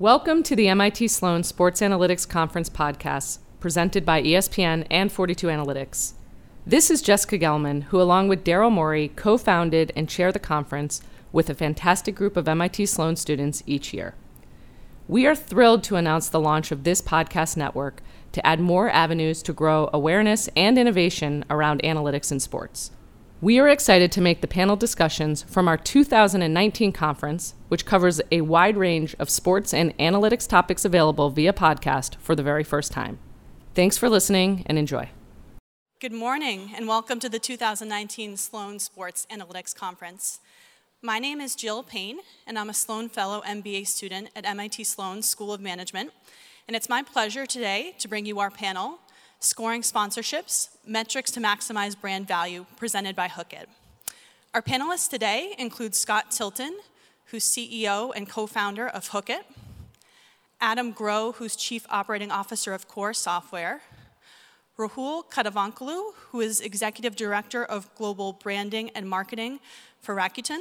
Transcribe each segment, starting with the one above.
Welcome to the MIT Sloan Sports Analytics Conference podcast, presented by ESPN and 42 Analytics. This is Jessica Gelman, who, along with Daryl Morey, co founded and chair the conference with a fantastic group of MIT Sloan students each year. We are thrilled to announce the launch of this podcast network to add more avenues to grow awareness and innovation around analytics in sports. We are excited to make the panel discussions from our 2019 conference, which covers a wide range of sports and analytics topics available via podcast for the very first time. Thanks for listening and enjoy. Good morning and welcome to the 2019 Sloan Sports Analytics Conference. My name is Jill Payne, and I'm a Sloan Fellow MBA student at MIT Sloan School of Management. And it's my pleasure today to bring you our panel Scoring Sponsorships Metrics to Maximize Brand Value, presented by Hookit. Our panelists today include Scott Tilton, who's CEO and co founder of Hookit, Adam Grow, who's Chief Operating Officer of KORE Software, Rahul Kadavakolu, who is Executive Director of Global Branding and Marketing for Rakuten,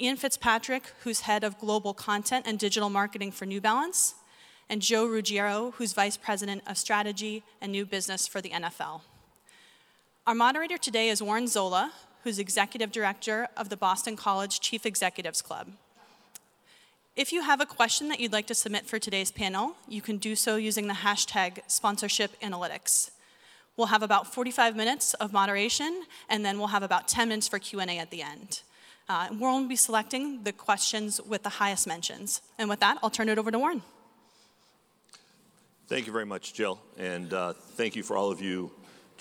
Ian Fitzpatrick, who's Head of Global Content and Digital Marketing for New Balance, and Joe Ruggiero, who's Vice President of Strategy and New Business for the NFL. Our moderator today is Warren Zola, who's Executive Director of the Boston College Chief Executives Club. If you have a question that you'd like to submit for today's panel, you can do so using the hashtag sponsorship analytics. We'll have about 45 minutes of moderation, and then we'll have about 10 minutes for Q&A at the end. Uh, will be selecting the questions with the highest mentions. And with that, I'll turn it over to Warren. Thank you very much, Jill, and uh, thank you for all of you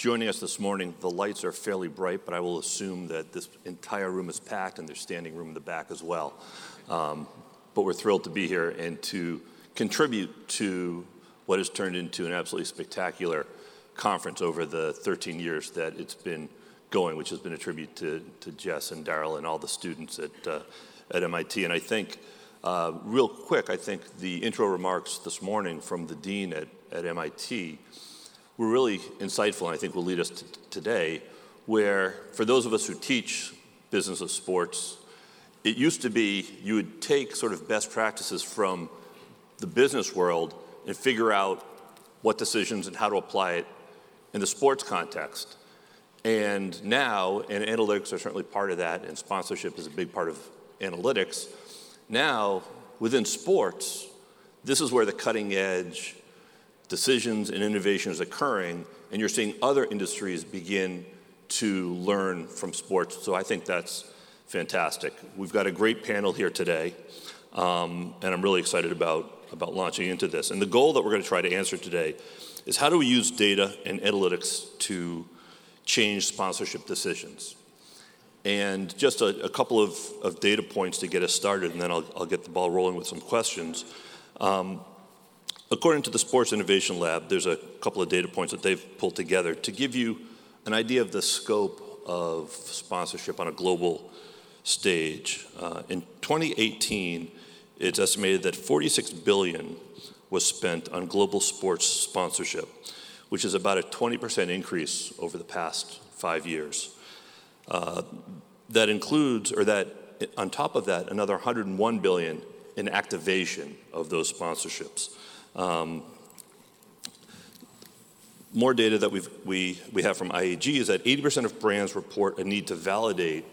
joining us this morning. The lights are fairly bright, but I will assume that this entire room is packed and there's standing room in the back as well. Um, but we're thrilled to be here and to contribute to what has turned into an absolutely spectacular conference over the 13 years that it's been going, which has been a tribute to, to Jess and Daryl and all the students at, uh, at MIT. And I think uh, real quick, I think the intro remarks this morning from the dean at, at MIT were really insightful and I think will lead us to today, where for those of us who teach business of sports, it used to be you would take sort of best practices from the business world and figure out what decisions and how to apply it in the sports context. And now, and analytics are certainly part of that, and sponsorship is a big part of analytics now, within sports, this is where the cutting edge decisions and innovation is occurring, and you're seeing other industries begin to learn from sports. So I think that's fantastic. We've got a great panel here today, um, and I'm really excited about, about launching into this. And the goal that we're going to try to answer today is how do we use data and analytics to change sponsorship decisions? And just a, a couple of, of, data points to get us started, and then I'll, I'll get the ball rolling with some questions. Um, according to the Sports Innovation Lab, there's a couple of data points that they've pulled together to give you an idea of the scope of sponsorship on a global stage. Uh, in 2018, it's estimated that 46 billion was spent on global sports sponsorship, which is about a 20% increase over the past five years. Uh, that includes, or that on top of that, another 101 billion in activation of those sponsorships. Um, more data that we've, we, we have from IAG is that 80% of brands report a need to validate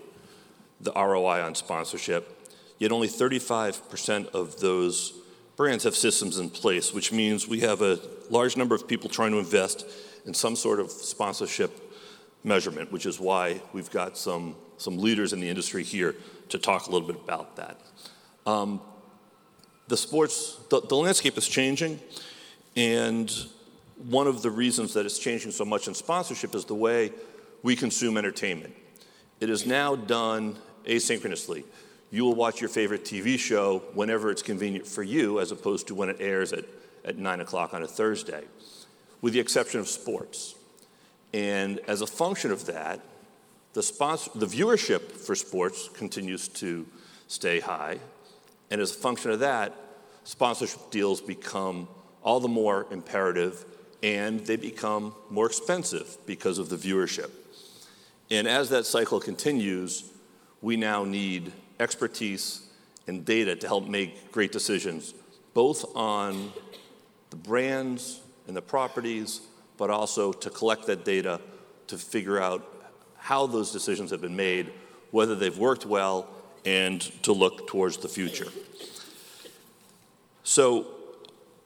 the ROI on sponsorship, yet only 35% of those brands have systems in place, which means we have a large number of people trying to invest in some sort of sponsorship measurement, which is why we've got some, some leaders in the industry here to talk a little bit about that. Um, the sports, the, the landscape is changing, and one of the reasons that it's changing so much in sponsorship is the way we consume entertainment. It is now done asynchronously. You will watch your favorite TV show whenever it's convenient for you, as opposed to when it airs at, at 9 o'clock on a Thursday, with the exception of sports. And as a function of that, the, sponsor, the viewership for sports continues to stay high. And as a function of that, sponsorship deals become all the more imperative and they become more expensive because of the viewership. And as that cycle continues, we now need expertise and data to help make great decisions, both on the brands and the properties, but also to collect that data to figure out how those decisions have been made, whether they've worked well, and to look towards the future. So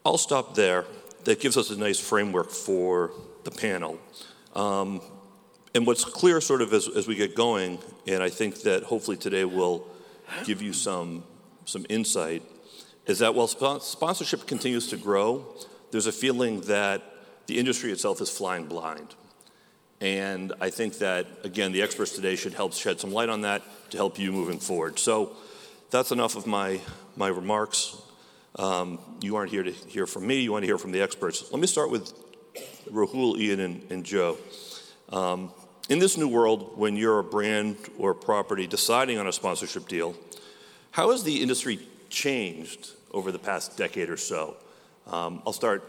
I'll stop there. That gives us a nice framework for the panel. Um, and what's clear, sort of, as, as we get going, and I think that hopefully today will give you some, some insight, is that while sponsorship continues to grow, there's a feeling that the industry itself is flying blind. And I think that, again, the experts today should help shed some light on that to help you moving forward. So that's enough of my, my remarks. Um, you aren't here to hear from me, you want to hear from the experts. Let me start with Rahul, Ian, and, and Joe. Um, in this new world, when you're a brand or a property deciding on a sponsorship deal, how has the industry changed over the past decade or so? Um, I'll start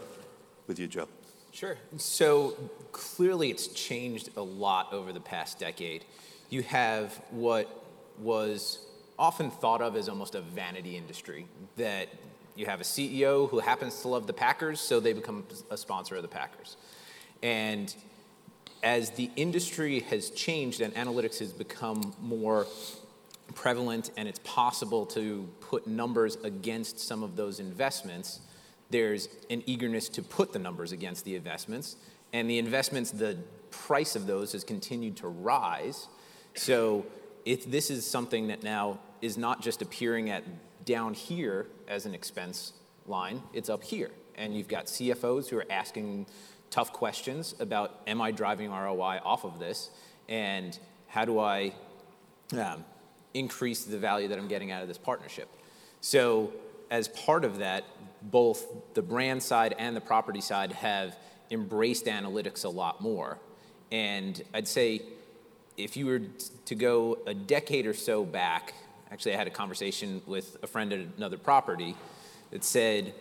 with you, Joe. Sure. So clearly, it's changed a lot over the past decade. You have what was often thought of as almost a vanity industry that you have a CEO who happens to love the Packers, so they become a sponsor of the Packers. And as the industry has changed and analytics has become more prevalent and it's possible to put numbers against some of those investments, there's an eagerness to put the numbers against the investments. And the investments, the price of those has continued to rise. So if this is something that now is not just appearing at down here as an expense line, it's up here. And you've got CFOs who are asking tough questions about am I driving ROI off of this? And how do I um, increase the value that I'm getting out of this partnership? So, as part of that, both the brand side and the property side have embraced analytics a lot more. And I'd say if you were to go a decade or so back, actually, I had a conversation with a friend at another property that said,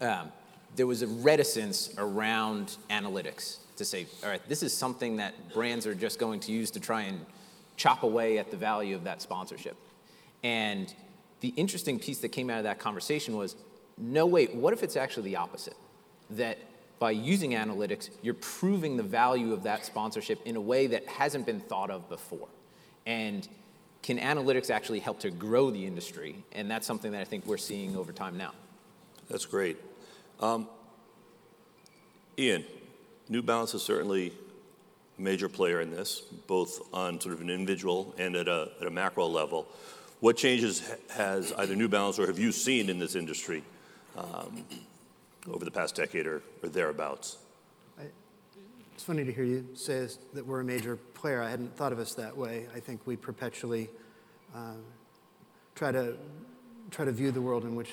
um, there was a reticence around analytics to say, all right, this is something that brands are just going to use to try and chop away at the value of that sponsorship. And the interesting piece that came out of that conversation was no, wait, what if it's actually the opposite? That by using analytics, you're proving the value of that sponsorship in a way that hasn't been thought of before. And can analytics actually help to grow the industry? And that's something that I think we're seeing over time now. That's great. Um, Ian, New Balance is certainly a major player in this, both on sort of an individual and at a, at a macro level. What changes has either New Balance or have you seen in this industry um, over the past decade or, or thereabouts? I, it's funny to hear you say that we're a major player. I hadn't thought of us that way. I think we perpetually uh, try to try to view the world in which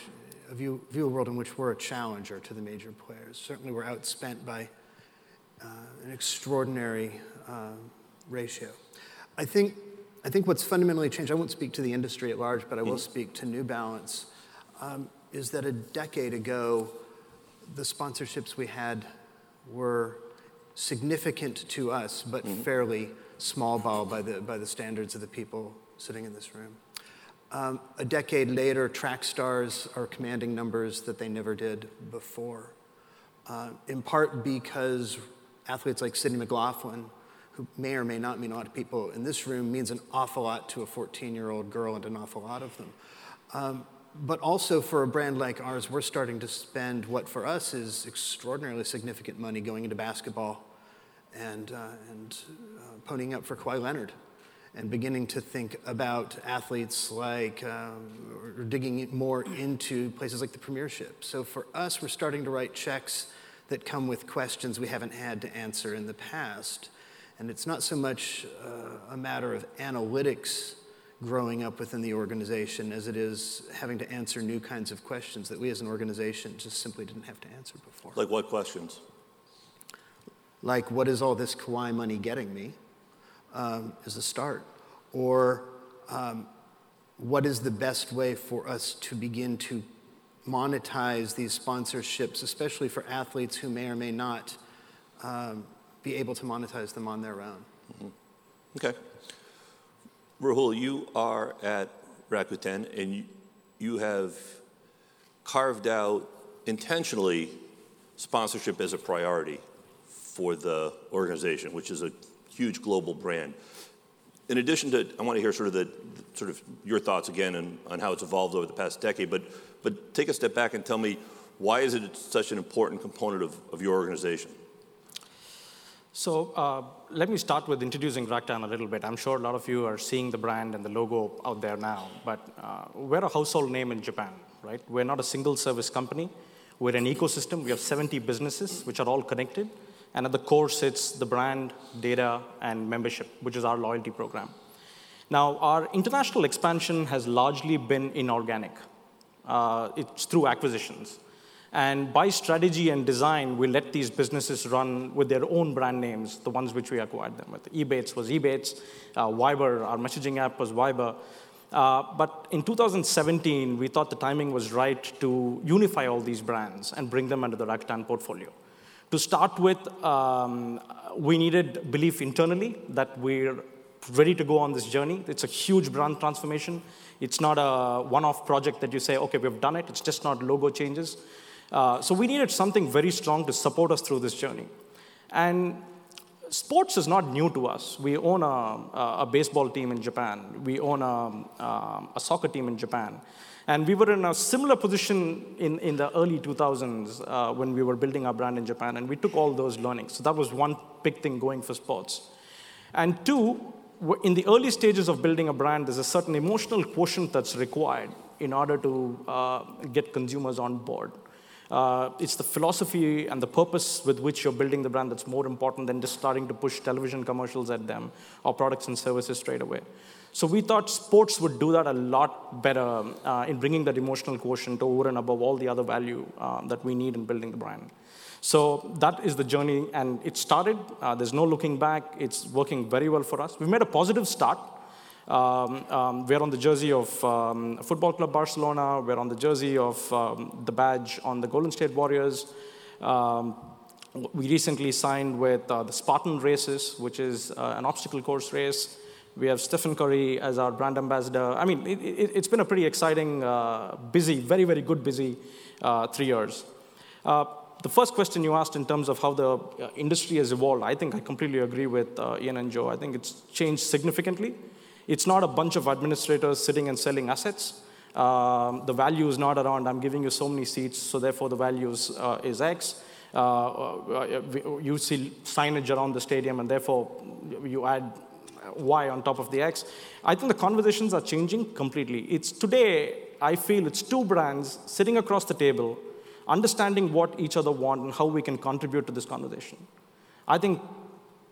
view, view a world in which we're a challenger to the major players. Certainly, we're outspent by uh, an extraordinary uh, ratio. I think, I think what's fundamentally changed, I won't speak to the industry at large, but I will speak to New Balance, um, is that a decade ago, the sponsorships we had were significant to us, but mm-hmm. fairly small ball by the, by the standards of the people sitting in this room. Um, a decade later, track stars are commanding numbers that they never did before, uh, in part because athletes like Sydney McLaughlin, who may or may not mean a lot to people in this room, means an awful lot to a 14 year old girl and an awful lot of them. Um, but also for a brand like ours, we're starting to spend what for us is extraordinarily significant money going into basketball and, uh, and uh, ponying up for Kawhi Leonard and beginning to think about athletes like, um, or digging more into places like the Premiership. So for us, we're starting to write checks that come with questions we haven't had to answer in the past. And it's not so much uh, a matter of analytics growing up within the organization as it is having to answer new kinds of questions that we as an organization just simply didn't have to answer before. Like what questions? Like, what is all this Kawhi money getting me? um, is a start. Or um, what is the best way for us to begin to monetize these sponsorships, especially for athletes who may or may not um, be able to monetize them on their own? Mm-hmm. Okay. Rahul, you are at Rakuten and you, have carved out intentionally sponsorship as a priority for the organization, which is a huge global brand. In addition to, I want to hear sort of the sort of your thoughts again on, on how it's evolved over the past decade, but but take a step back and tell me why is it such an important component of, of your organization? So uh, let me start with introducing Rakuten a little bit. I'm sure a lot of you are seeing the brand and the logo out there now, but uh, we're a household name in Japan, right? We're not a single service company. We're an ecosystem. We have 70 businesses which are all connected. And at the core sits the brand, data, and membership, which is our loyalty program. Now, our international expansion has largely been inorganic. Uh, it's through acquisitions. And by strategy and design, we let these businesses run with their own brand names, the ones which we acquired them with. Ebates was Ebates, uh, Viber, our messaging app was Viber. Uh, but in 2017, we thought the timing was right to unify all these brands and bring them under the Rakuten portfolio. To start with, um, we needed belief internally that we're ready to go on this journey. It's a huge brand transformation. It's not a one off project that you say, okay, we've done it. It's just not logo changes. Uh, so we needed something very strong to support us through this journey. And sports is not new to us. We own a, a baseball team in Japan. We own a, um, a, soccer team in Japan. And we were in a similar position in, in the early 2000s uh, when we were building our brand in Japan. And we took all those learnings. So that was one big thing going for sports. And two, in the early stages of building a brand, there's a certain emotional quotient that's required in order to uh, get consumers on board. Uh, it's the philosophy and the purpose with which you're building the brand that's more important than just starting to push television commercials at them or products and services straight away. So we thought sports would do that a lot better uh, in bringing that emotional quotient over and above all the other value uh, that we need in building the brand. So that is the journey, and it started. Uh, there's no looking back. It's working very well for us. We've made a positive start. Um, um, we're on the jersey of um, Football Club Barcelona. We're on the jersey of um, the badge on the Golden State Warriors. Um, we recently signed with uh, the Spartan Races, which is uh, an obstacle course race. We have Stephen Curry as our brand ambassador. I mean, it, has it, been a pretty exciting, uh, busy, very, very good, busy uh, three years. Uh, the first question you asked in terms of how the uh, industry has evolved, I think I completely agree with Ian and Joe. I think it's changed significantly. It's not a bunch of administrators sitting and selling assets. Um, the value is not around, I'm giving you so many seats, so therefore the value is, uh, is X. Uh, uh, you see signage around the stadium, and therefore you add Y on top of the X. I think the conversations are changing completely. It's today, I feel it's two brands sitting across the table, understanding what each other want and how we can contribute to this conversation. I think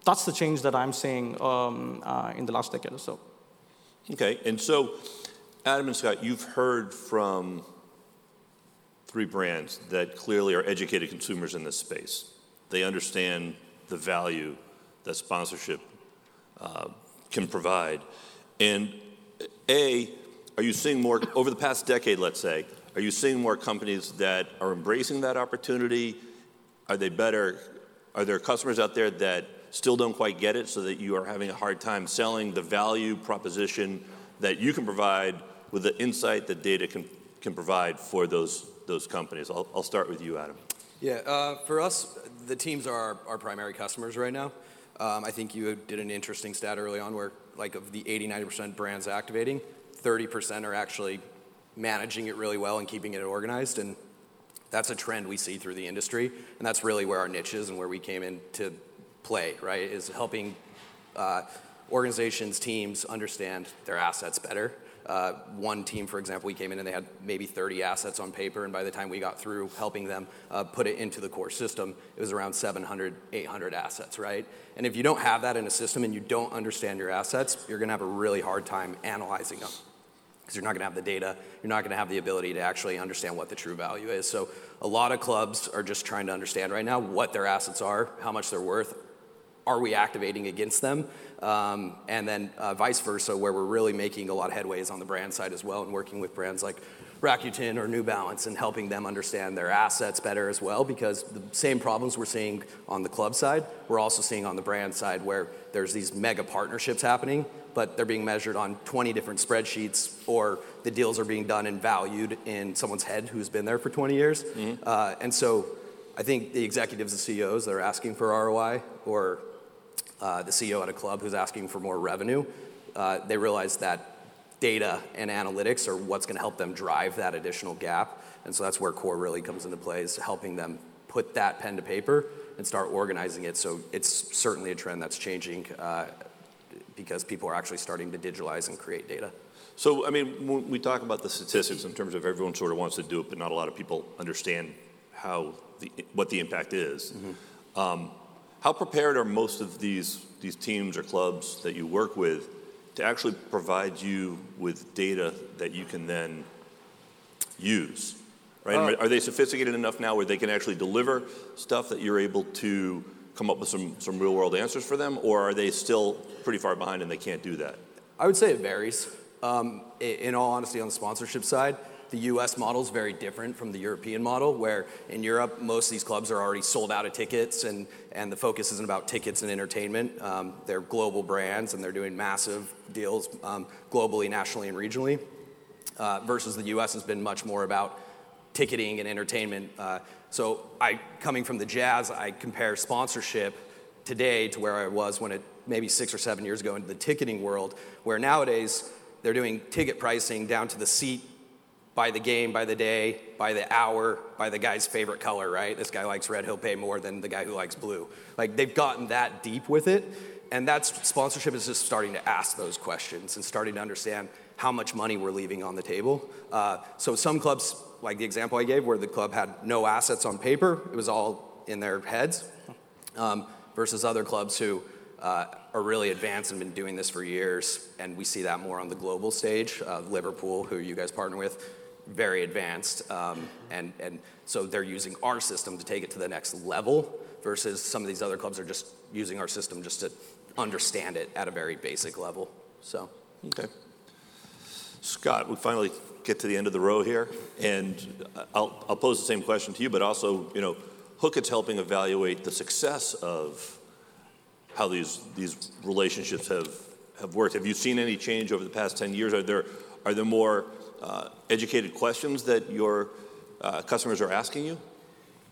that's the change that I'm seeing um, uh, in the last decade or so. Okay, and so Adam and Scott, you've heard from three brands that clearly are educated consumers in this space. They understand the value that sponsorship uh, can provide. And A, are you seeing more, over the past decade, let's say, are you seeing more companies that are embracing that opportunity? Are they better? Are there customers out there that still don't quite get it so that you are having a hard time selling the value proposition that you can provide with the insight that data can, can provide for those, those companies. I'll, I'll start with you, Adam. Yeah, uh, for us, the teams are our, our primary customers right now. Um, I think you did an interesting stat early on where, like, of the 80, 90% brands activating, 30% are actually managing it really well and keeping it organized. And that's a trend we see through the industry. And that's really where our niche is and where we came into play, right? Is helping uh, organizations, teams understand their assets better. Uh, one team, for example, we came in and they had maybe 30 assets on paper, and by the time we got through helping them uh, put it into the KORE system, it was around 700, 800 assets, right? And if you don't have that in a system and you don't understand your assets, you're gonna have a really hard time analyzing them because you're not going to have the data, you're not going to have the ability to actually understand what the true value is. So, a lot of clubs are just trying to understand right now what their assets are, how much they're worth, are we activating against them? Um, and then uh, vice versa, where we're really making a lot of headways on the brand side as well and working with brands like Rakuten or New Balance and helping them understand their assets better as well because the same problems we're seeing on the club side, we're also seeing on the brand side where there's these mega partnerships happening, but they're being measured on 20 different spreadsheets or the deals are being done and valued in someone's head who's been there for 20 years. Uh, and so I think the executives and CEOs that are asking for ROI or uh, the CEO at a club who's asking for more revenue, uh, they realize that data and analytics are what's going to help them drive that additional gap. And so that's where KORE really comes into play is helping them put that pen to paper and start organizing it. So it's certainly a trend that's changing uh, because people are actually starting to digitalize and create data. So, I mean, when we talk about the statistics in terms of everyone sort of wants to do it, but not a lot of people understand how the, what the impact is. Um, how prepared are most of these, these teams or clubs that you work with to actually provide you with data that you can then use? Right? are they sophisticated enough now where they can actually deliver stuff that you're able to come up with some, some real world answers for them? Or are they still pretty far behind and they can't do that? I would say it varies. Um, in all honesty, on the sponsorship side, the US model is very different from the European model, where in Europe, most of these clubs are already sold out of tickets, and, and the focus isn't about tickets and entertainment. Um, they're global brands, and they're doing massive deals um, globally, nationally, and regionally. Uh, versus the US has been much more about ticketing and entertainment. Uh, so, I, coming from the Jazz, I compare sponsorship today to where I was when it maybe six or seven years ago into the ticketing world, where nowadays they're doing ticket pricing down to the seat by the game, by the day, by the hour, by the guy's favorite color, right? This guy likes red, he'll pay more than the guy who likes blue. Like they've gotten that deep with it. And that's sponsorship is just starting to ask those questions and starting to understand how much money we're leaving on the table. Uh, so some clubs, like the example I gave, where the club had no assets on paper, it was all in their heads, um, versus other clubs who uh, are really advanced and been doing this for years. And we see that more on the global stage. Uh, Liverpool, who you guys partner with, very advanced. Um, and, and so they're using our system to take it to the next level versus some of these other clubs are just using our system just to understand it at a very basic level. So. Okay. Scott, we finally get to the end of the row here, and I'll, I'll pose the same question to you, but also, you know, Hookit's helping evaluate the success of how these, these relationships have, have worked. Have you seen any change over the past 10 years? Are there, are there more uh, educated questions that your uh, customers are asking you?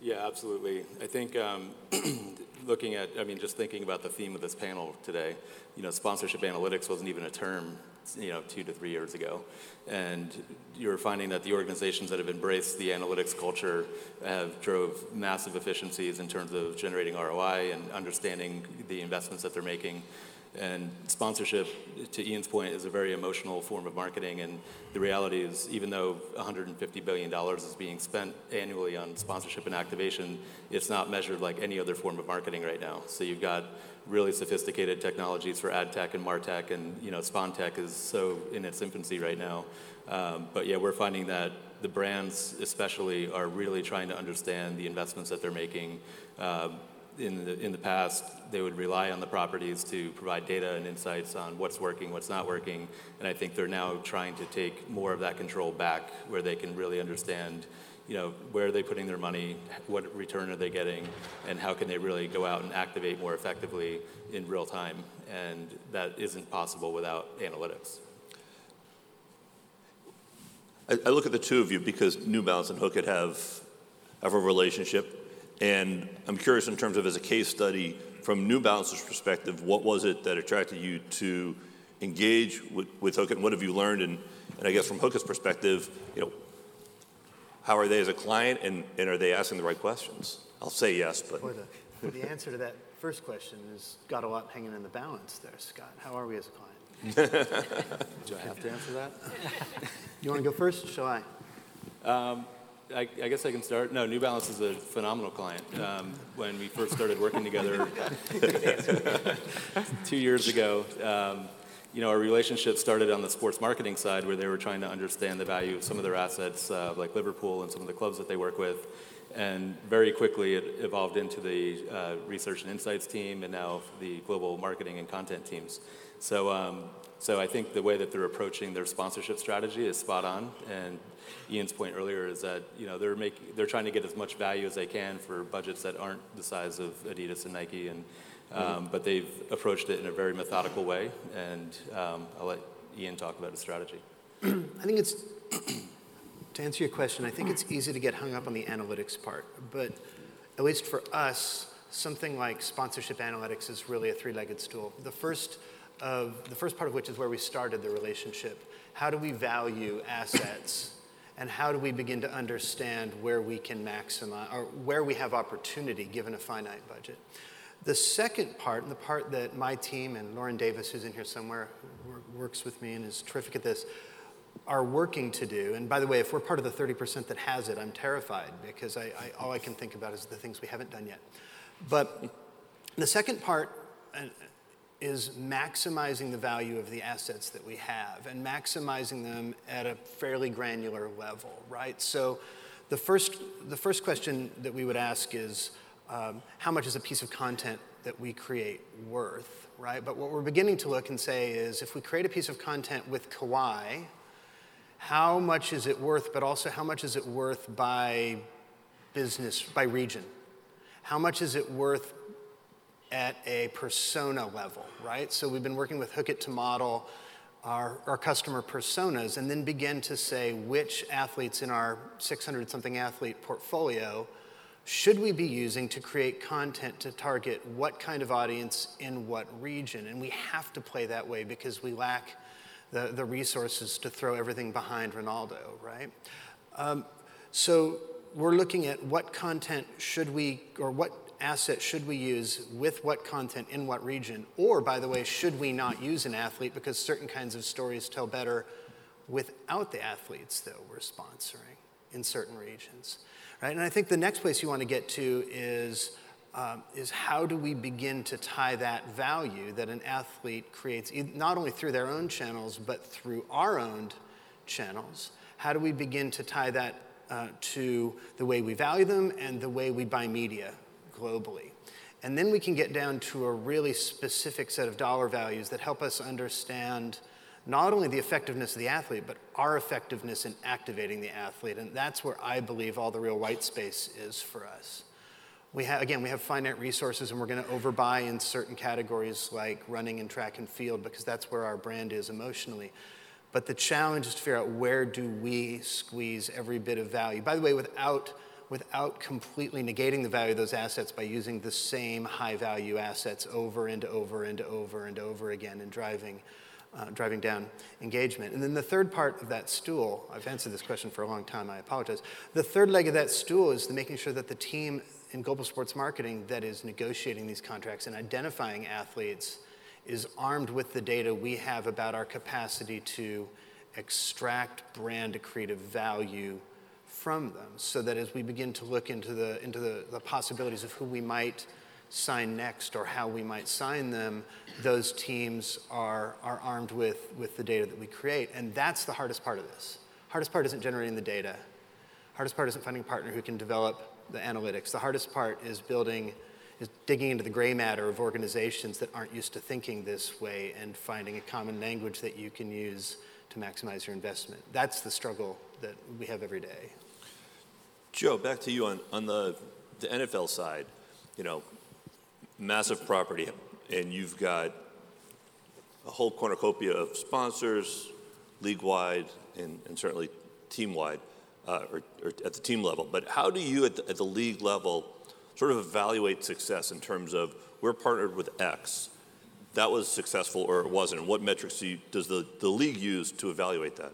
Yeah, absolutely. I think um, looking at, I mean, just thinking about the theme of this panel today, you know, sponsorship analytics wasn't even a term, you know, two to three years ago. And you're finding that the organizations that have embraced the analytics culture have drove massive efficiencies in terms of generating ROI and understanding the investments that they're making. And sponsorship, to Ian's point, is a very emotional form of marketing. And the reality is, even though $150 billion is being spent annually on sponsorship and activation, it's not measured like any other form of marketing right now. So you've got really sophisticated technologies for ad tech and martech, and you know, Spontech is so in its infancy right now. Um, but yeah, we're finding that the brands, especially, are really trying to understand the investments that they're making. Um, in the, in the past, they would rely on the properties to provide data and insights on what's working, what's not working. And I think they're now trying to take more of that control back where they can really understand, you know, where are they putting their money, what return are they getting, and how can they really go out and activate more effectively in real time. And that isn't possible without analytics. I, I look at the two of you because New Balance and Hookit have, have a relationship. And I'm curious in terms of as a case study, from New Balance's perspective, what was it that attracted you to engage with, with Hookit? And what have you learned? And, and I guess from Hookit's perspective, you know, how are they as a client and, and are they asking the right questions? I'll say yes, but Boy, the, the answer to that first question has got a lot hanging in the balance there, Scott. How are we as a client? Do I have to answer that? You want to go first? Shall I? Um, I, I guess I can start. No, New Balance is a phenomenal client. Um, when we first started working together two years ago, um, you know, our relationship started on the sports marketing side where they were trying to understand the value of some of their assets, uh, like Liverpool and some of the clubs that they work with. And very quickly it evolved into the uh, research and insights team and now the global marketing and content teams. So, um, so I think the way that they're approaching their sponsorship strategy is spot on. And Ian's point earlier is that you know they're making they're trying to get as much value as they can for budgets that aren't the size of Adidas and Nike and um, but they've approached it in a very methodical way, and um, I'll let Ian talk about his strategy. I think it's, to answer your question, I think it's easy to get hung up on the analytics part, but at least for us, something like sponsorship analytics is really a three-legged stool. The first, of, the first part of which is where we started the relationship. How do we value assets? and how do we begin to understand where we can maximize or where we have opportunity given a finite budget the second part, and the part that my team and Lauren Davis, who's in here somewhere, works with me and is terrific at this, are working to do. And by the way, if we're part of the 30% that has it, I'm terrified because I, I, all I can think about is the things we haven't done yet. But the second part uh, is maximizing the value of the assets that we have and maximizing them at a fairly granular level, right? So the first, the first question that we would ask is, um, how much is a piece of content that we create worth, right? But what we're beginning to look and say is if we create a piece of content with Kawhi, how much is it worth, but also how much is it worth by business, by region? How much is it worth at a persona level, right? So we've been working with Hookit to model our, our customer personas and then begin to say which athletes in our 600 something athlete portfolio should we be using to create content to target what kind of audience in what region? And we have to play that way because we lack the, the resources to throw everything behind Ronaldo, right? Um, so we're looking at what content should we, or what asset should we use with what content in what region? Or, by the way, should we not use an athlete because certain kinds of stories tell better without the athletes that we're sponsoring in certain regions? Right? And I think the next place you want to get to is, um, is how do we begin to tie that value that an athlete creates, not only through their own channels, but through our own channels? How do we begin to tie that uh, to the way we value them and the way we buy media globally? And then we can get down to a really specific set of dollar values that help us understand not only the effectiveness of the athlete, but our effectiveness in activating the athlete. And that's where I believe all the real white space is for us. We have, again, we have finite resources and we're going to overbuy in certain categories like running and track and field because that's where our brand is emotionally. But the challenge is to figure out where do we squeeze every bit of value. By the way, without, without completely negating the value of those assets by using the same high value assets over and over and over and over again and driving uh, driving down engagement. And then the third part of that stool, I've answered this question for a long time, I apologize. The third leg of that stool is the making sure that the team in global sports marketing that is negotiating these contracts and identifying athletes is armed with the data we have about our capacity to extract brand accretive value from them so that as we begin to look into the, into the, the possibilities of who we might sign next or how we might sign them, those teams are, are armed with, with the data that we create. And that's the hardest part of this. Hardest part isn't generating the data. Hardest part isn't finding a partner who can develop the analytics. The hardest part is building, is digging into the gray matter of organizations that aren't used to thinking this way and finding a common language that you can use to maximize your investment. That's the struggle that we have every day. Joe, back to you on, on the, the NFL side. You know, massive property, and you've got a whole cornucopia of sponsors, league wide, and, and certainly team wide, uh, or, or, at the team level. But how do you, at the, at the league level, sort of evaluate success in terms of we're partnered with X? That was successful or it wasn't. And what metrics do you, does the, the league use to evaluate that?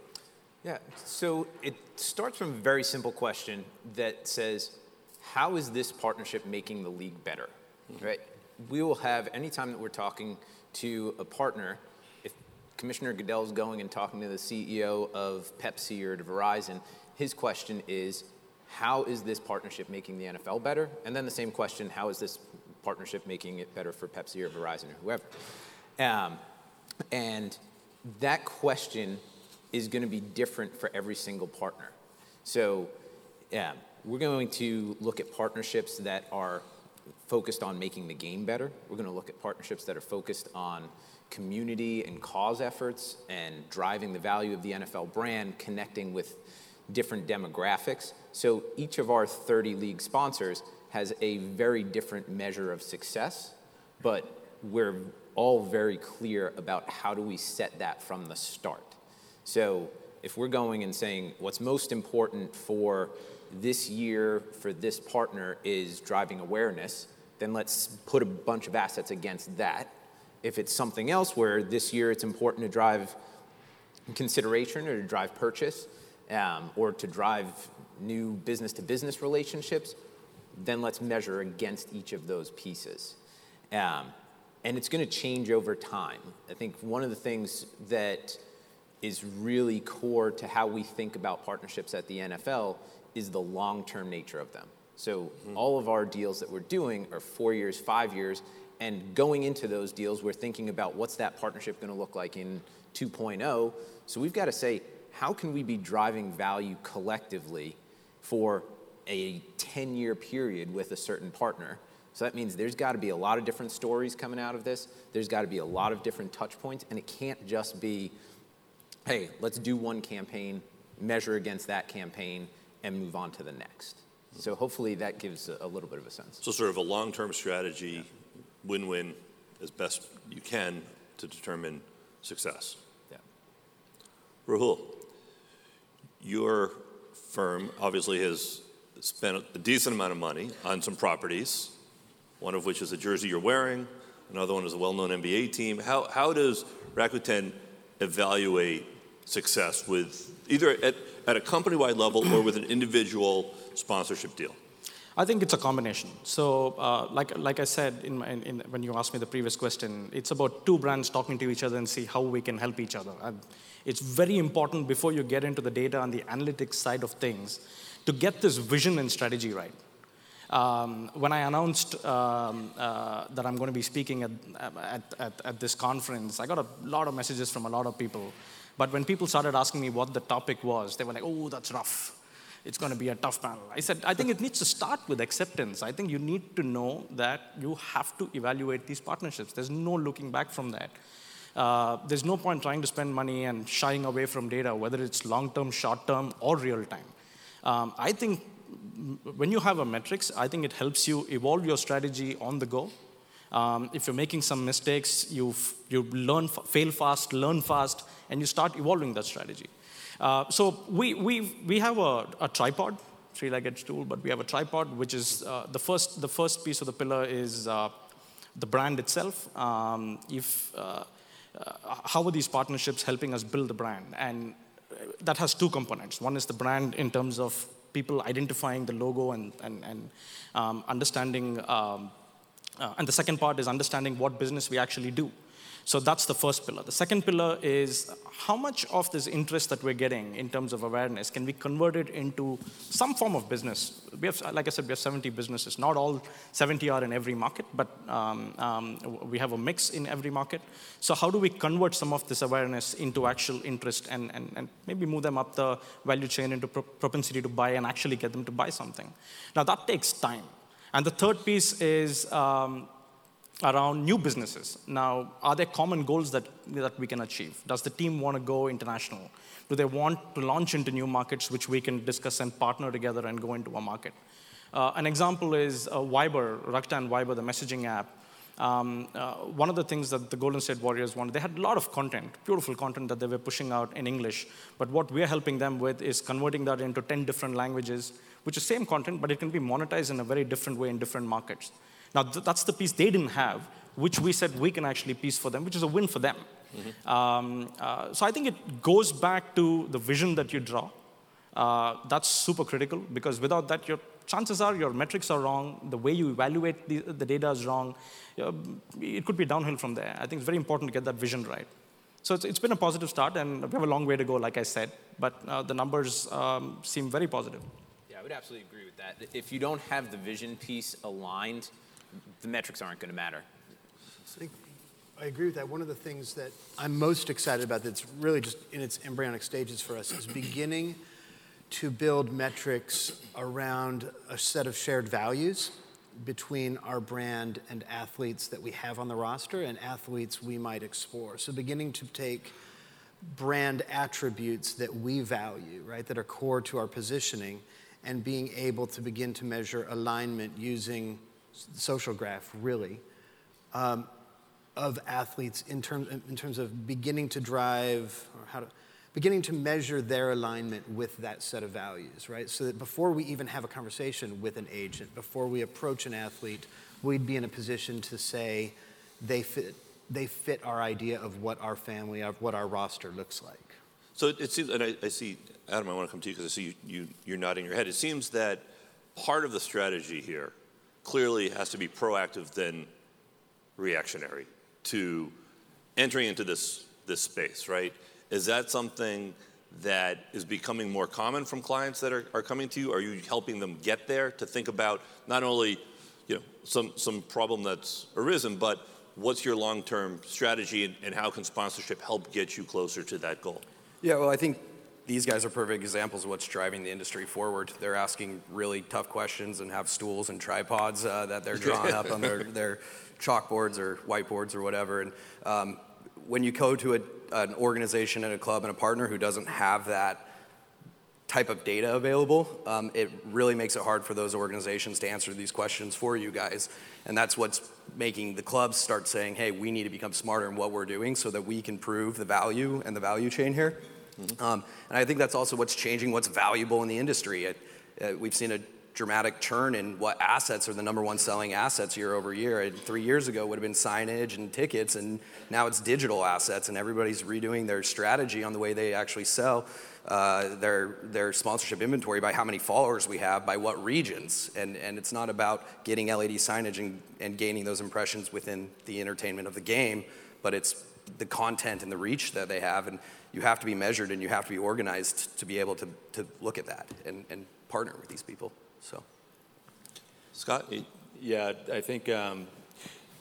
Yeah, so it starts from a very simple question that says, how is this partnership making the league better? Mm-hmm. Right? we will have, anytime that we're talking to a partner, if Commissioner Goodell is going and talking to the CEO of Pepsi or to Verizon, his question is, how is this partnership making the NFL better? And then the same question, how is this partnership making it better for Pepsi or Verizon or whoever? Um, and that question is going to be different for every single partner. So, yeah, we're going to look at partnerships that are focused on making the game better. We're going to look at partnerships that are focused on community and cause efforts and driving the value of the NFL brand, connecting with different demographics. So each of our 30 league sponsors has a very different measure of success, but we're all very clear about how do we set that from the start. So if we're going and saying what's most important for this year for this partner is driving awareness, then let's put a bunch of assets against that. If it's something else where this year it's important to drive consideration or to drive purchase um, or to drive new business to business relationships, then let's measure against each of those pieces. Um, and it's going to change over time. I think one of the things that is really core to how we think about partnerships at the NFL is the long term nature of them. So, mm-hmm. all of our deals that we're doing are four years, five years, and going into those deals, we're thinking about what's that partnership going to look like in 2.0. So, we've got to say, how can we be driving value collectively for a 10 year period with a certain partner? So that means there's got to be a lot of different stories coming out of this. There's got to be a lot of different touch points, and it can't just be, hey, let's do one campaign, measure against that campaign, and move on to the next. So hopefully that gives a, little bit of a sense. So sort of a long-term strategy, win-win as best you can to determine success. Yeah. Rahul, your firm obviously has spent a decent amount of money on some properties, one of which is a jersey you're wearing, another one is a well-known NBA team. How, how does Rakuten evaluate success with either at, at a company wide level or with an individual sponsorship deal? I think it's a combination. So, uh, like, like I said in, in, in, when you asked me the previous question, it's about two brands talking to each other and see how we can help each other. And it's very important before you get into the data and the analytics side of things to get this vision and strategy right. Um, when I announced um, uh, that I'm going to be speaking at, at, at, at, this conference, I got a lot of messages from a lot of people but when people started asking me what the topic was, they were like, oh, that's rough. It's going to be a tough panel. I said, I think it needs to start with acceptance. I think you need to know that you have to evaluate these partnerships. There's no looking back from that. Uh, there's no point trying to spend money and shying away from data, whether it's long term, short term, or real time. Um, I think when you have a metrics, I think it helps you evolve your strategy on the go. Um, if you're making some mistakes, you you learn, fail fast, learn fast, and you start evolving that strategy. Uh, so we, we, we have a, a tripod, three-legged stool, but we have a tripod, which is uh, the, first, the first piece of the pillar is uh, the brand itself. Um, if, uh, uh, how are these partnerships helping us build the brand? And that has two components. One is the brand in terms of people identifying the logo and, and, and um, understanding, um, uh, and the second part is understanding what business we actually do. So that's the first pillar. The second pillar is how much of this interest that we're getting in terms of awareness can we convert it into some form of business? We have, like I said, we have 70 businesses. Not all 70 are in every market, but um, um, we have a mix in every market. So how do we convert some of this awareness into actual interest and, and, and maybe move them up the value chain into pro- propensity to buy and actually get them to buy something? Now that takes time. And the third piece is um, around new businesses. Now, are there common goals that, that we can achieve? Does the team want to go international? Do they want to launch into new markets which we can discuss and partner together and go into a market? Uh, an example is uh, Viber, Rakuten Viber, the messaging app. Um, uh, one of the things that the Golden State Warriors wanted, they had a lot of content, beautiful content that they were pushing out in English. But what we're helping them with is converting that into 10 different languages, which is same content, but it can be monetized in a very different way in different markets. Now, th- that's the piece they didn't have, which we said we can actually piece for them, which is a win for them. Mm-hmm. Um, uh, so I think it goes back to the vision that you draw. Uh, that's super critical because without that, your chances are your metrics are wrong, the way you evaluate the, the data is wrong. Uh, it could be downhill from there. I think it's very important to get that vision right. So it's, it's been a positive start, and we have a long way to go, like I said, but uh, the numbers um, seem very positive. Yeah, I would absolutely agree with that. If you don't have the vision piece aligned, the metrics aren't going to matter. I agree with that. One of the things that I'm most excited about that's really just in its embryonic stages for us is beginning to build metrics around a set of shared values between our brand and athletes that we have on the roster and athletes we might explore. So beginning to take brand attributes that we value, right, that are core to our positioning, and being able to begin to measure alignment using social graph, really, um, of athletes in, term, in terms of beginning to drive, or how to, beginning to measure their alignment with that set of values, right? So that before we even have a conversation with an agent, before we approach an athlete, we'd be in a position to say they fit, they fit our idea of what our family, of what our roster looks like. So it seems, and I, I see, Adam, I want to come to you because I see you, you, you're nodding your head. It seems that part of the strategy here clearly has to be proactive than reactionary to entering into this, this space, right? Is that something that is becoming more common from clients that are, are coming to you? Are you helping them get there to think about not only you know, some, some problem that's arisen, but what's your long-term strategy and, and how can sponsorship help get you closer to that goal? Yeah, well, I think these guys are perfect examples of what's driving the industry forward. They're asking really tough questions and have stools and tripods uh, that they're drawing up on their, their chalkboards or whiteboards or whatever. And um, when you go to a an organization and a club and a partner who doesn't have that type of data available, um, it really makes it hard for those organizations to answer these questions for you guys. And that's what's making the clubs start saying, hey, we need to become smarter in what we're doing so that we can prove the value and the value chain here. Mm-hmm. Um, and I think that's also what's changing what's valuable in the industry. It, uh, we've seen a dramatic churn in what assets are the number one selling assets year over year. And three years ago would have been signage and tickets, and now it's digital assets, and everybody's redoing their strategy on the way they actually sell uh, their their sponsorship inventory by how many followers we have, by what regions, and and it's not about getting LED signage and, and gaining those impressions within the entertainment of the game, but it's the content and the reach that they have, and you have to be measured and you have to be organized to be able to, to look at that and, and partner with these people. So, Scott, yeah, I think um,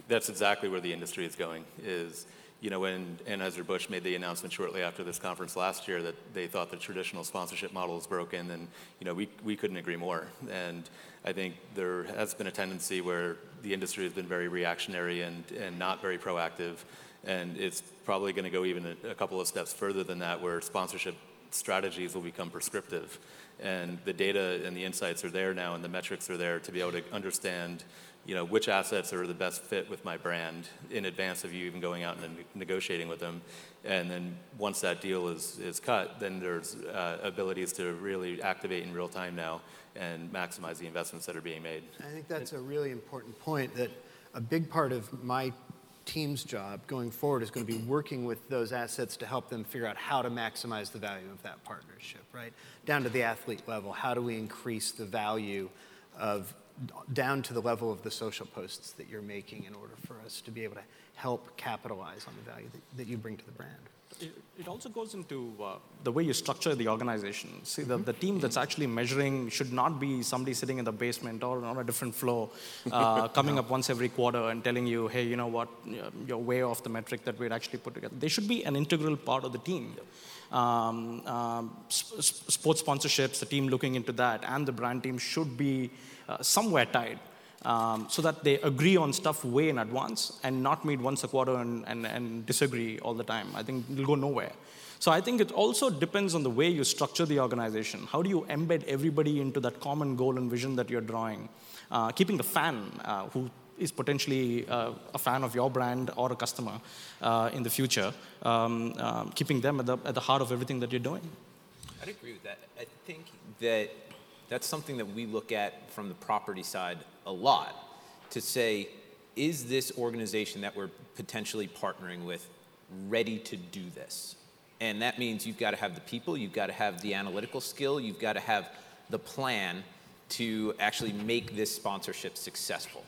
that's exactly where the industry is going. Is you know when Anheuser Busch made the announcement shortly after this conference last year that they thought the traditional sponsorship model is broken, and you know we we couldn't agree more. And I think there has been a tendency where the industry has been very reactionary and and not very proactive, and it's probably going to go even a, a couple of steps further than that, where sponsorship strategies will become prescriptive. And the data and the insights are there now and the metrics are there to be able to understand you know which assets are the best fit with my brand in advance of you even going out and negotiating with them. And then once that deal is, is cut then there's uh, abilities to really activate in real time now and maximize the investments that are being made. I think that's a really important point that a big part of my team's job going forward is going to be working with those assets to help them figure out how to maximize the value of that partnership, right? Down to the athlete level, how do we increase the value of down to the level of the social posts that you're making in order for us to be able to help capitalize on the value that, that you bring to the brand? It, it also goes into uh, the way you structure the organization. See, the, the team that's actually measuring should not be somebody sitting in the basement or on a different floor, uh, coming up once every quarter and telling you, hey, you know what, you're way off the metric that we'd actually put together. They should be an integral part of the team. Um, um, sp- sports sponsorships, the team looking into that, and the brand team should be uh, somewhere tied um, so that they agree on stuff way in advance and not meet once a quarter and, and, and disagree all the time. I think it'll go nowhere. So I think it also depends on the way you structure the organization. How do you embed everybody into that common goal and vision that you're drawing? Uh, keeping the fan uh, who is potentially uh, a fan of your brand or a customer uh, in the future, um, um, keeping them at the, at the heart of everything that you're doing. I'd agree with that. I think that that's something that we look at from the property side a lot to say, is this organization that we're potentially partnering with ready to do this? And that means you've got to have the people, you've got to have the analytical skill, you've got to have the plan to actually make this sponsorship successful.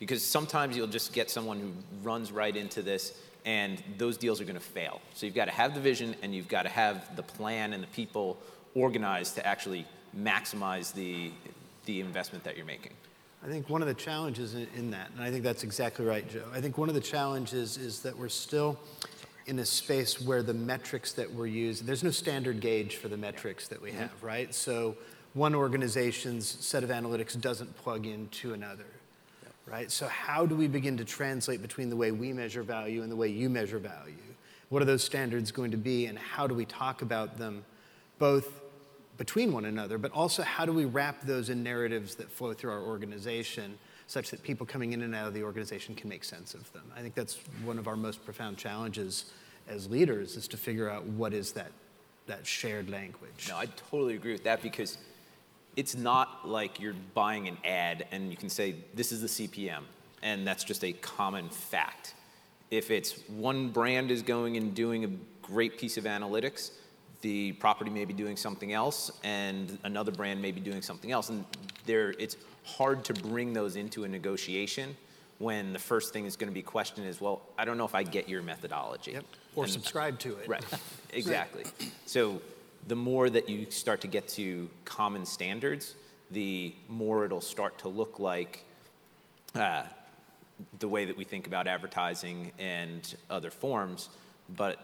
Because sometimes you'll just get someone who runs right into this and those deals are going to fail. So you've got to have the vision and you've got to have the plan and the people organized to actually maximize the, the investment that you're making. I think one of the challenges in, in, that, and I think that's exactly right, Joe. I think one of the challenges is that we're still in a space where the metrics that we're using, there's no standard gauge for the metrics that we mm-hmm. have, right? So one organization's set of analytics doesn't plug into another, yep. right? So how do we begin to translate between the way we measure value and the way you measure value? What are those standards going to be, and how do we talk about them both between one another, but also how do we wrap those in narratives that flow through our organization such that people coming in and out of the organization can make sense of them. I think that's one of our most profound challenges as leaders is to figure out what is that, that shared language. No, I totally agree with that because it's not like you're buying an ad and you can say, this is the CPM, and that's just a common fact. If it's one brand is going and doing a great piece of analytics, the property may be doing something else and another brand may be doing something else. And there it's hard to bring those into a negotiation when the first thing is going to be questioned is well i don't know if i get your methodology. Yep. or and, subscribe to it. Right. Exactly. So the more that you start to get to common standards the more it'll start to look like uh, the way that we think about advertising and other forms. But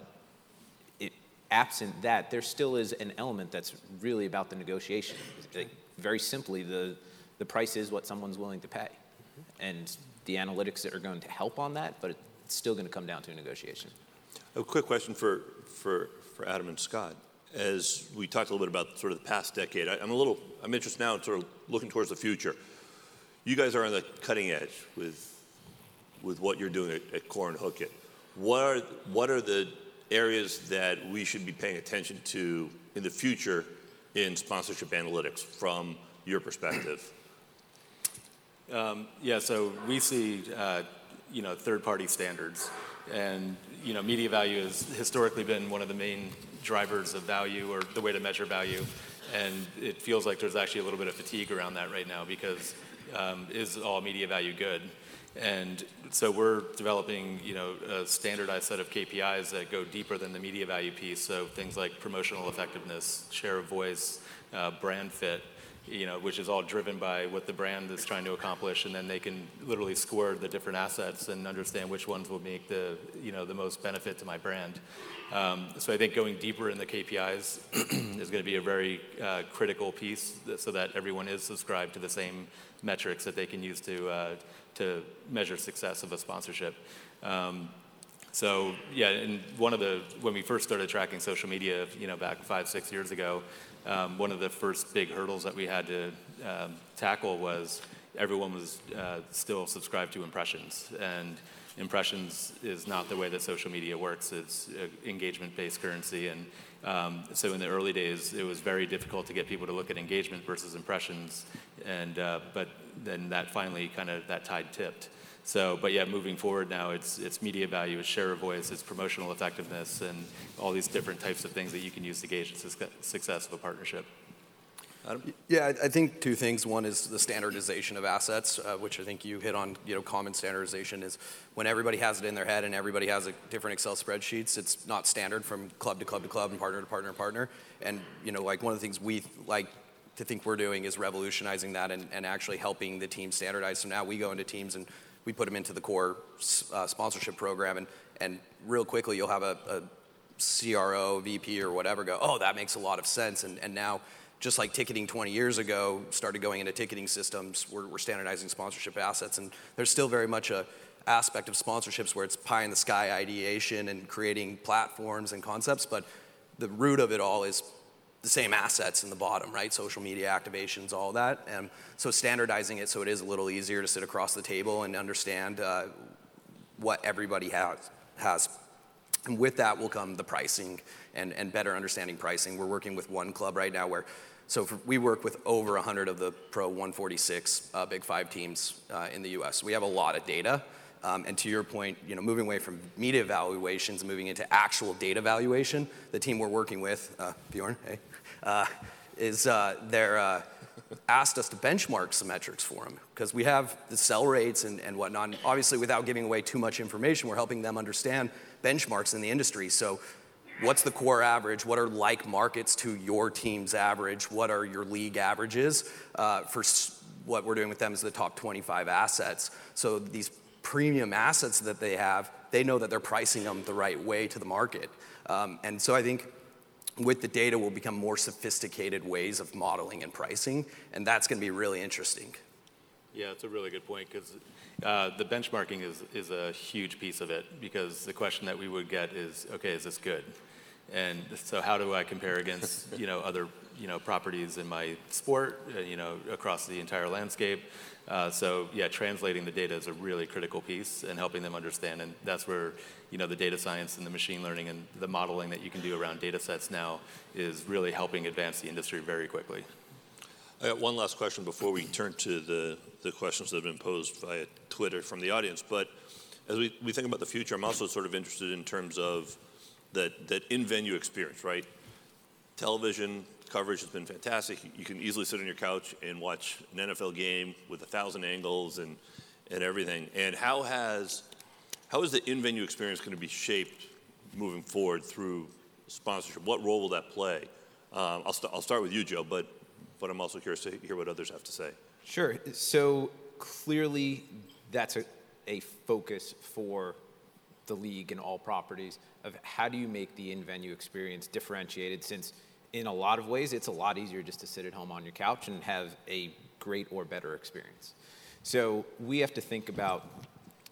absent that, there still is an element that's really about the negotiation. Like, very simply, the, the price is what someone's willing to pay. Mm-hmm. And the analytics that are going to help on that, but it's still going to come down to a negotiation. A quick question for, for, for Adam and Scott. As we talked a little bit about sort of the past decade, I, am a little, I'm interested now in sort of looking towards the future. You guys are on the cutting edge with, with what you're doing at, at KORE and Hookit. What are, what are the areas that we should be paying attention to in the future in sponsorship analytics from your perspective? Um, yeah, so we see, uh, you know, third-party standards, and you know, media value has historically been one of the main drivers of value or the way to measure value, and it feels like there's actually a little bit of fatigue around that right now because um, is all media value good? And so we're developing, you know, a standardized set of KPIs that go deeper than the media value piece. So things like promotional effectiveness, share of voice, uh, brand fit, you know, which is all driven by what the brand is trying to accomplish, and then they can literally score the different assets and understand which ones will make the, you know, the most benefit to my brand. Um, so I think going deeper in the KPIs is going to be a very uh, critical piece, so that everyone is subscribed to the same metrics that they can use to uh, to measure success of a sponsorship. Um, so yeah, and one of the when we first started tracking social media, you know, back five six years ago, um, one of the first big hurdles that we had to um, tackle was everyone was uh, still subscribed to impressions and impressions is not the way that social media works. It's engagement-based currency, and um, so in the early days, it was very difficult to get people to look at engagement versus impressions. And uh, but then that finally kind of that tide tipped. So, but yeah, moving forward now, it's it's media value, it's share of voice, it's promotional effectiveness, and all these different types of things that you can use to gauge the success of a partnership. Adam? Yeah, I think two things. One is the standardization of assets, uh, which I think you hit on. You know, common standardization is when everybody has it in their head and everybody has a different Excel spreadsheets. It's not standard from club to club to club and partner to partner to partner. And you know, like one of the things we like to think we're doing is revolutionizing that and, and actually helping the team standardize. So now we go into teams and we put them into the KORE uh, sponsorship program, and and real quickly you'll have a, a CRO, VP, or whatever go, oh, that makes a lot of sense, and and now just like ticketing 20 years ago started going into ticketing systems, we're, we're standardizing sponsorship assets, and there's still very much a aspect of sponsorships where it's pie in the sky ideation and creating platforms and concepts, but the root of it all is the same assets in the bottom, right? Social media activations, all that. And so standardizing it so it is a little easier to sit across the table and understand uh, what everybody has. has. And with that will come the pricing and, and better understanding pricing. We're working with one club right now where so for, we work with over 100 of the Pro 146 uh, Big Five teams uh, in the U.S. We have a lot of data. Um, and to your point, you know, moving away from media evaluations and moving into actual data valuation, the team we're working with, uh, Bjorn, hey, uh, is uh, they're uh, asked us to benchmark some metrics for them because we have the sell rates and, and whatnot. And obviously, without giving away too much information, we're helping them understand benchmarks in the industry. So what's the core average? What are like markets to your team's average? What are your league averages uh, for what we're doing with them is the top 25 assets. So these premium assets that they have, they know that they're pricing them the right way to the market. Um, and so I think with the data will become more sophisticated ways of modeling and pricing, and that's going to be really interesting. Yeah, it's a really good point because uh, the benchmarking is, is a huge piece of it because the question that we would get is, okay, is this good? And so how do I compare against, you know, other, you know, properties in my sport, uh, you know, across the entire landscape? Uh, so yeah, translating the data is a really critical piece and helping them understand. And that's where, you know, the data science and the machine learning and the modeling that you can do around data sets now is really helping advance the industry very quickly. I got one last question before we turn to the, the questions that have been posed via Twitter from the audience. But as we, we think about the future, I'm also sort of interested in terms of that, that in-venue experience, right? Television coverage has been fantastic. You can easily sit on your couch and watch an NFL game with a thousand angles and, and everything. And how has how is the in-venue experience going to be shaped moving forward through sponsorship? What role will that play? Um, I'll, st- I'll start with you, Joe, but but I'm also curious to hear what others have to say. Sure. So clearly, that's a, a focus for the league and all properties of how do you make the in-venue experience differentiated since in a lot of ways it's a lot easier just to sit at home on your couch and have a great or better experience. So we have to think about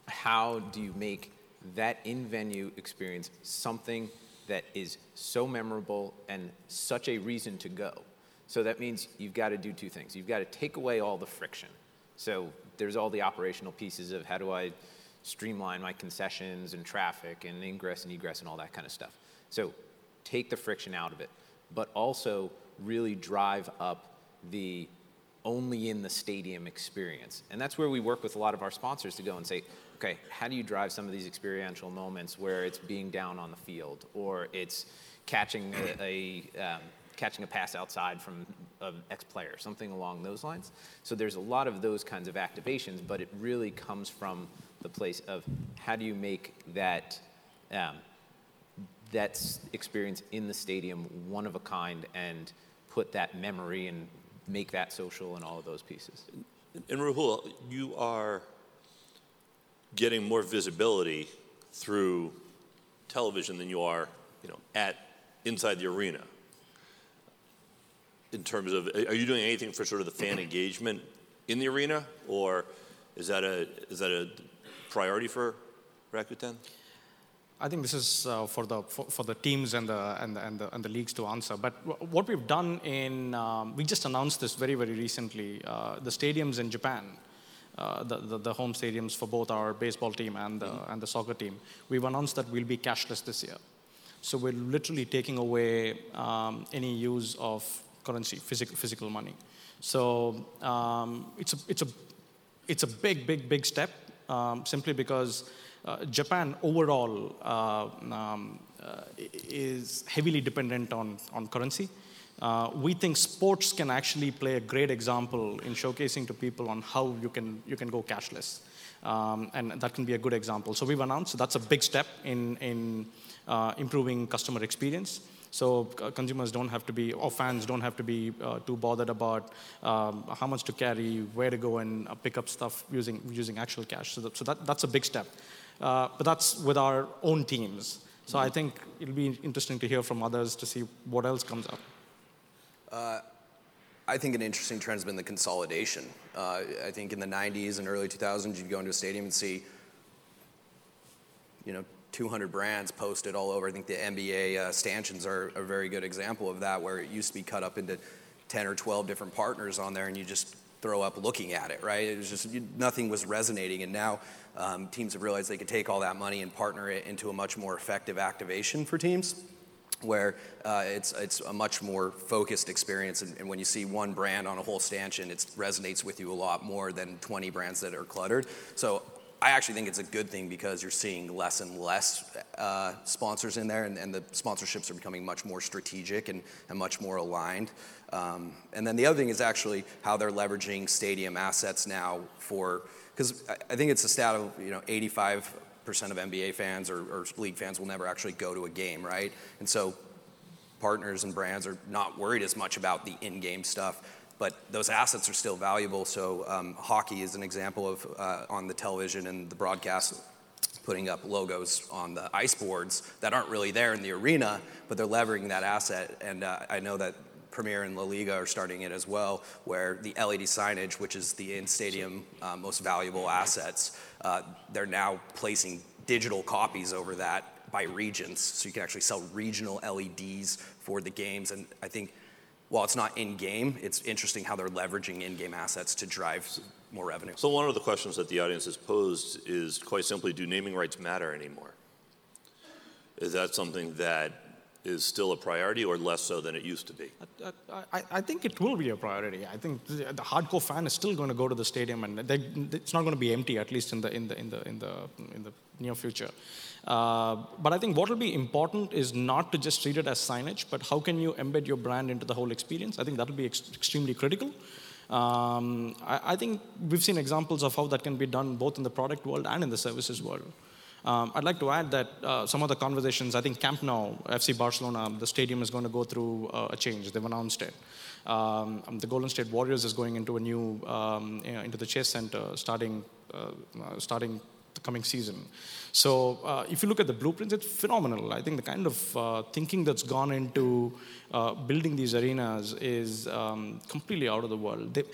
how do you make that in-venue experience something that is so memorable and such a reason to go. So that means you've got to do two things. You've got to take away all the friction. So there's all the operational pieces of how do i streamline my concessions and traffic and ingress and egress and all that kind of stuff. So take the friction out of it, but also really drive up the only in the stadium experience. And that's where we work with a lot of our sponsors to go and say, okay, how do you drive some of these experiential moments where it's being down on the field or it's catching a, a um, catching a pass outside from an ex player, something along those lines. So there's a lot of those kinds of activations, but it really comes from the place of how do you make that um, that experience in the stadium one of a kind and put that memory and make that social and all of those pieces. And Rahul, you are getting more visibility through television than you are, you know, at inside the arena. In terms of, are you doing anything for sort of the fan engagement in the arena, or is that a is that a priority for Rakuten? I think this is uh, for the for, for, the teams and the, and the, and the and the leagues to answer. But w- what we've done in um, we just announced this very very recently. Uh, the stadiums in Japan, uh, the, the, the home stadiums for both our baseball team and the mm-hmm. and the soccer team, we've announced that we'll be cashless this year. So we're literally taking away um, any use of currency, physical physical money. So um, it's a it's a it's a big big big step um, simply because uh, Japan overall uh, um, uh, is heavily dependent on, on currency. Uh, we think sports can actually play a great example in showcasing to people on how you can, you can go cashless. Um, and that can be a good example. So we've announced that's a big step in, in uh, improving customer experience. So consumers don't have to be, or fans don't have to be uh, too bothered about um, how much to carry, where to go and uh, pick up stuff using, using actual cash. So, that, so that, that's a big step. Uh, but that's with our own teams. So I think it'll be interesting to hear from others to see what else comes up. Uh, I think an interesting trend has been the consolidation. Uh, I think in the 90s and early 2000s, you'd go into a stadium and see, you know, 200 brands posted all over. I think the NBA uh, stanchions are a very good example of that, where it used to be cut up into 10 or 12 different partners on there, and you just throw up looking at it, right? It was just nothing was resonating, and now um, teams have realized they can take all that money and partner it into a much more effective activation for teams where uh, it's, it's a much more focused experience. And, and, when you see one brand on a whole stanchion, it resonates with you a lot more than 20 brands that are cluttered. So I actually think it's a good thing because you're seeing less and less uh, sponsors in there, and, and, the sponsorships are becoming much more strategic and, and much more aligned. Um, and then the other thing is actually how they're leveraging stadium assets now for, because I think it's a stat of you know 85 percent of NBA fans or, or league fans will never actually go to a game, right? And so partners and brands are not worried as much about the in-game stuff but those assets are still valuable. So um, hockey is an example of uh, on the television and the broadcast putting up logos on the ice boards that aren't really there in the arena, but they're leveraging that asset. And uh, I know that Premier and La Liga are starting it as well, where the LED signage, which is the in-stadium uh, most valuable assets, uh, they're now placing digital copies over that by regions, so you can actually sell regional LEDs for the games. And I think while it's not in game, it's interesting how they're leveraging in game assets to drive more revenue. So, one of the questions that the audience has posed is quite simply do naming rights matter anymore? Is that something that is still a priority or less so than it used to be? I, I, I think it will be a priority. I think the, the, hardcore fan is still going to go to the stadium, and they, it's not going to be empty, at least in the in the in the in the in the near future. Uh, but I think what will be important is not to just treat it as signage, but how can you embed your brand into the whole experience? I think that will be ex- extremely critical. Um, I, I, think we've seen examples of how that can be done both in the product world and in the services world. Um, I'd like to add that uh, some of the conversations, I think Camp Nou, FC Barcelona, the stadium is going to go through uh, a change. They've announced it. Um, the Golden State Warriors is going into a new, um, you know, into the Chase Center starting, uh, starting the coming season. So uh, if you look at the blueprints, it's phenomenal. I think the kind of uh, thinking that's gone into uh, building these arenas is um, completely out of the world. They,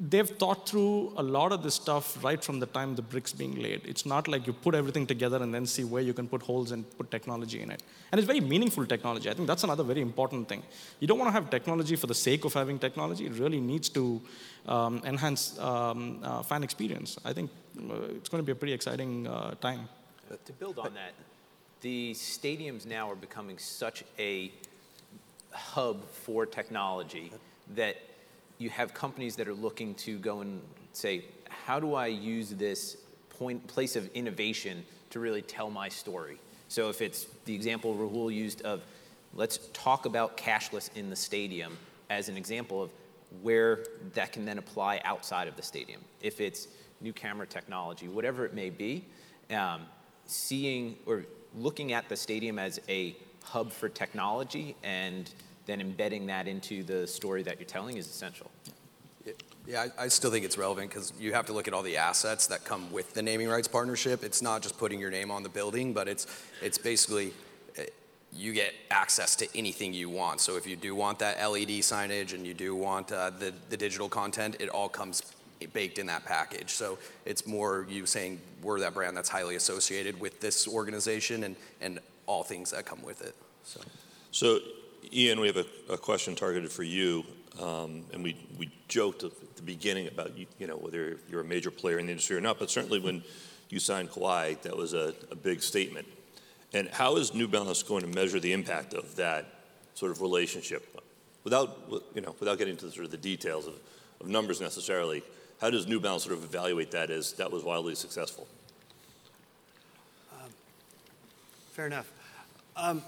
they've thought through a lot of this stuff right from the time the bricks being laid. It's not like you put everything together and then see where you can put holes and put technology in it. And it's very meaningful technology. I think that's another very important thing. You don't want to have technology for the sake of having technology. It really needs to um, enhance um, uh, fan experience. I think uh, it's going to be a pretty exciting uh, time. To build on that, the stadiums now are becoming such a hub for technology that you have companies that are looking to go and say, how do I use this point, place of innovation to really tell my story? So if it's the example Rahul used of, let's talk about cashless in the stadium as an example of where that can then apply outside of the stadium. If it's new camera technology, whatever it may be, um, seeing or looking at the stadium as a hub for technology and then embedding that into the story that you're telling is essential. Yeah, I, I still think it's relevant because you have to look at all the assets that come with the naming rights partnership. It's not just putting your name on the building, but it's it's basically eh, you get access to anything you want. So if you do want that LED signage and you do want uh, the the digital content, it all comes baked in that package. So it's more you saying we're that brand that's highly associated with this organization and, and all things that come with it. So, so Ian, we have a, a question targeted for you. Um, and we, we joked at the beginning about you, you know whether you're a major player in the industry or not, but certainly when you signed Kawhi, that was a, a big statement. And how is New Balance going to measure the impact of that sort of relationship, without you know without getting into sort of the details of, of numbers necessarily? How does New Balance sort of evaluate that as that was wildly successful? Um, fair enough. Um,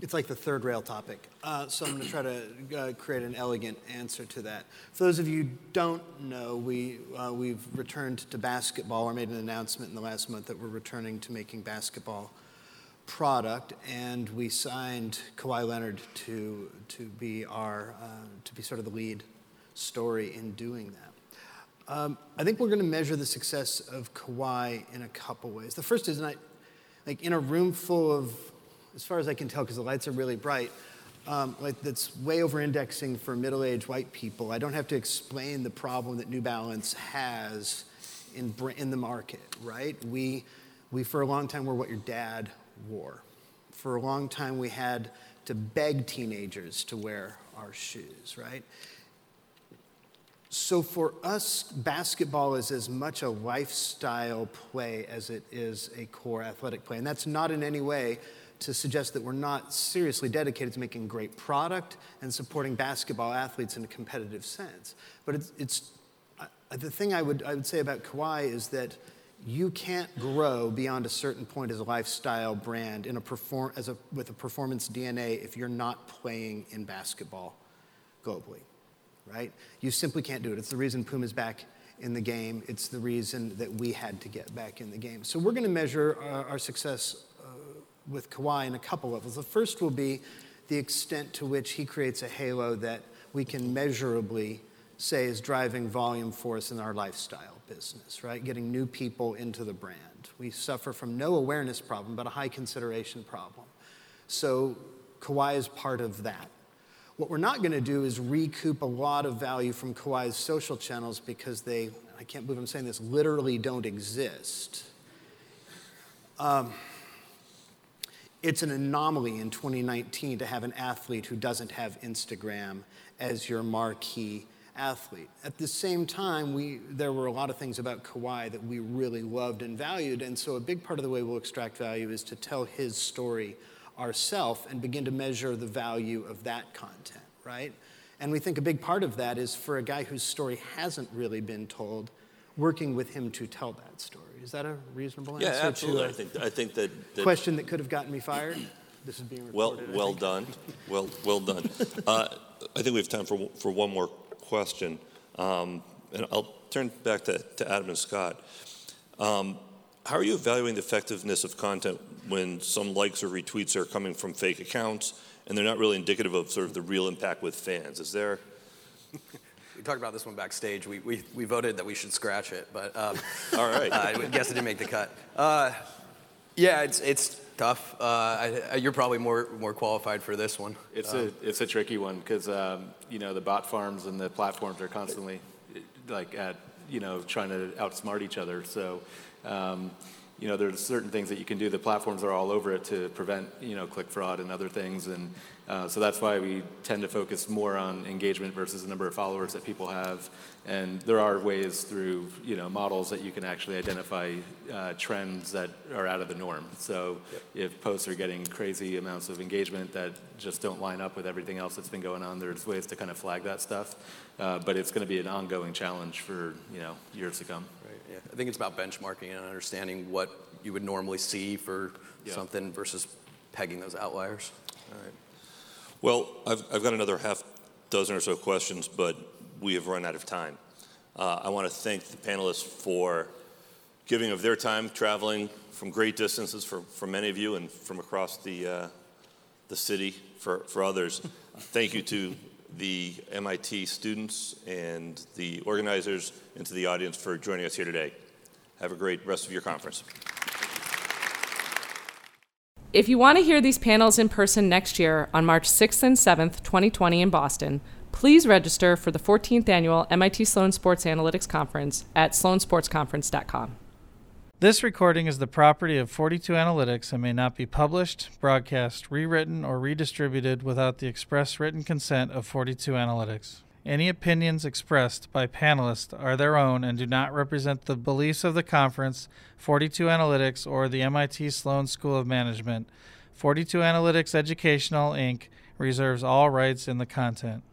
it's like the third rail topic. Uh, so I'm going to try to uh, create an elegant answer to that. For those of you who don't know, we, uh, we've returned to basketball or made an announcement in the last month that we're returning to making basketball product, and we signed Kawhi Leonard to, to be our, uh, to be sort of the lead story in doing that. Um, I think we're going to measure the success of Kawhi in a couple ways. The first is, not, like in a room full of, as far as I can tell, because the lights are really bright, um, like that's way over indexing for middle aged white people. I don't have to explain the problem that New Balance has in, in the market, right? We, we, for a long time, were what your dad wore. For a long time, we had to beg teenagers to wear our shoes, right? So for us, basketball is as much a lifestyle play as it is a core athletic play. And that's not in any way to suggest that we're not seriously dedicated to making great product and supporting basketball athletes in a competitive sense. But it's, it's uh, the thing I would, I would say about Kawhi is that you can't grow beyond a certain point as a lifestyle brand in a perform, as a, with a performance DNA if you're not playing in basketball globally right? You simply can't do it. It's the reason Puma's back in the game. It's the reason that we had to get back in the game. So we're going to measure our, our success uh, with Kawhi in a couple levels. The first will be the extent to which he creates a halo that we can measurably say is driving volume for us in our lifestyle business, right? Getting new people into the brand. We suffer from no awareness problem, but a high consideration problem. So Kawhi is part of that. What we're not going to do is recoup a lot of value from Kawhi's social channels because they, I can't believe I'm saying this, literally don't exist. Um, it's an anomaly in 2019 to have an athlete who doesn't have Instagram as your marquee athlete. At the same time, we, there were a lot of things about Kawhi that we really loved and valued, and so a big part of the way we'll extract value is to tell his story ourselves and begin to measure the value of that content, right? And we think a big part of that is for a guy whose story hasn't really been told, working with him to tell that story. Is that a reasonable answer? yeah, absolutely. to I think, I think that, that question that could have gotten me fired? This is being Well, recorded. I well done. Well, well done. Uh, I think we have time for, for one more question. Um, and I'll turn back to, to Adam and Scott. Um, how are you evaluating the effectiveness of content when some likes or retweets are coming from fake accounts and they're not really indicative of sort of the real impact with fans? Is there, We talked about this one backstage. We, we, we voted that we should scratch it, but um, all right. uh, I guess it didn't make the cut. Uh, yeah, it's, it's tough. Uh, I, I- you're probably more, more qualified for this one. It's Um, a it's a tricky one because um, you know the bot farms and the platforms are constantly like at you know trying to outsmart each other. So um, you know there's certain things that you can do. The platforms are all over it to prevent you know click fraud and other things, and uh, so that's why we tend to focus more on engagement versus the number of followers that people have. And there are ways through you know models that you can actually identify uh, trends that are out of the norm. So if posts are getting crazy amounts of engagement that just don't line up with everything else that's been going on, there's ways to kind of flag that stuff. Uh, but it's going to be an ongoing challenge for you know years to come. Right, yeah. I think it's about benchmarking and understanding what you would normally see for Yeah. something versus pegging those outliers. All right. Well, I've, I've got another half dozen or so questions, but we have run out of time. Uh, I want to thank the panelists for giving of their time, traveling from great distances for, for many of you and from across the, uh, the city for, for others. thank you to the MIT students and the organizers and to the audience for joining us here today. Have a great rest of your conference. If you want to hear these panels in person next year on March 6th and 7th, 2020 in Boston, please register for the 14th annual MIT Sloan Sports Analytics Conference at sloansportsconference.com. This recording is the property of 42 Analytics and may not be published, broadcast, rewritten, or redistributed without the express written consent of 42 Analytics. Any opinions expressed by panelists are their own and do not represent the beliefs of the conference, 42 Analytics, or the MIT Sloan School of Management. 42 Analytics Educational, Inc. reserves all rights in the content.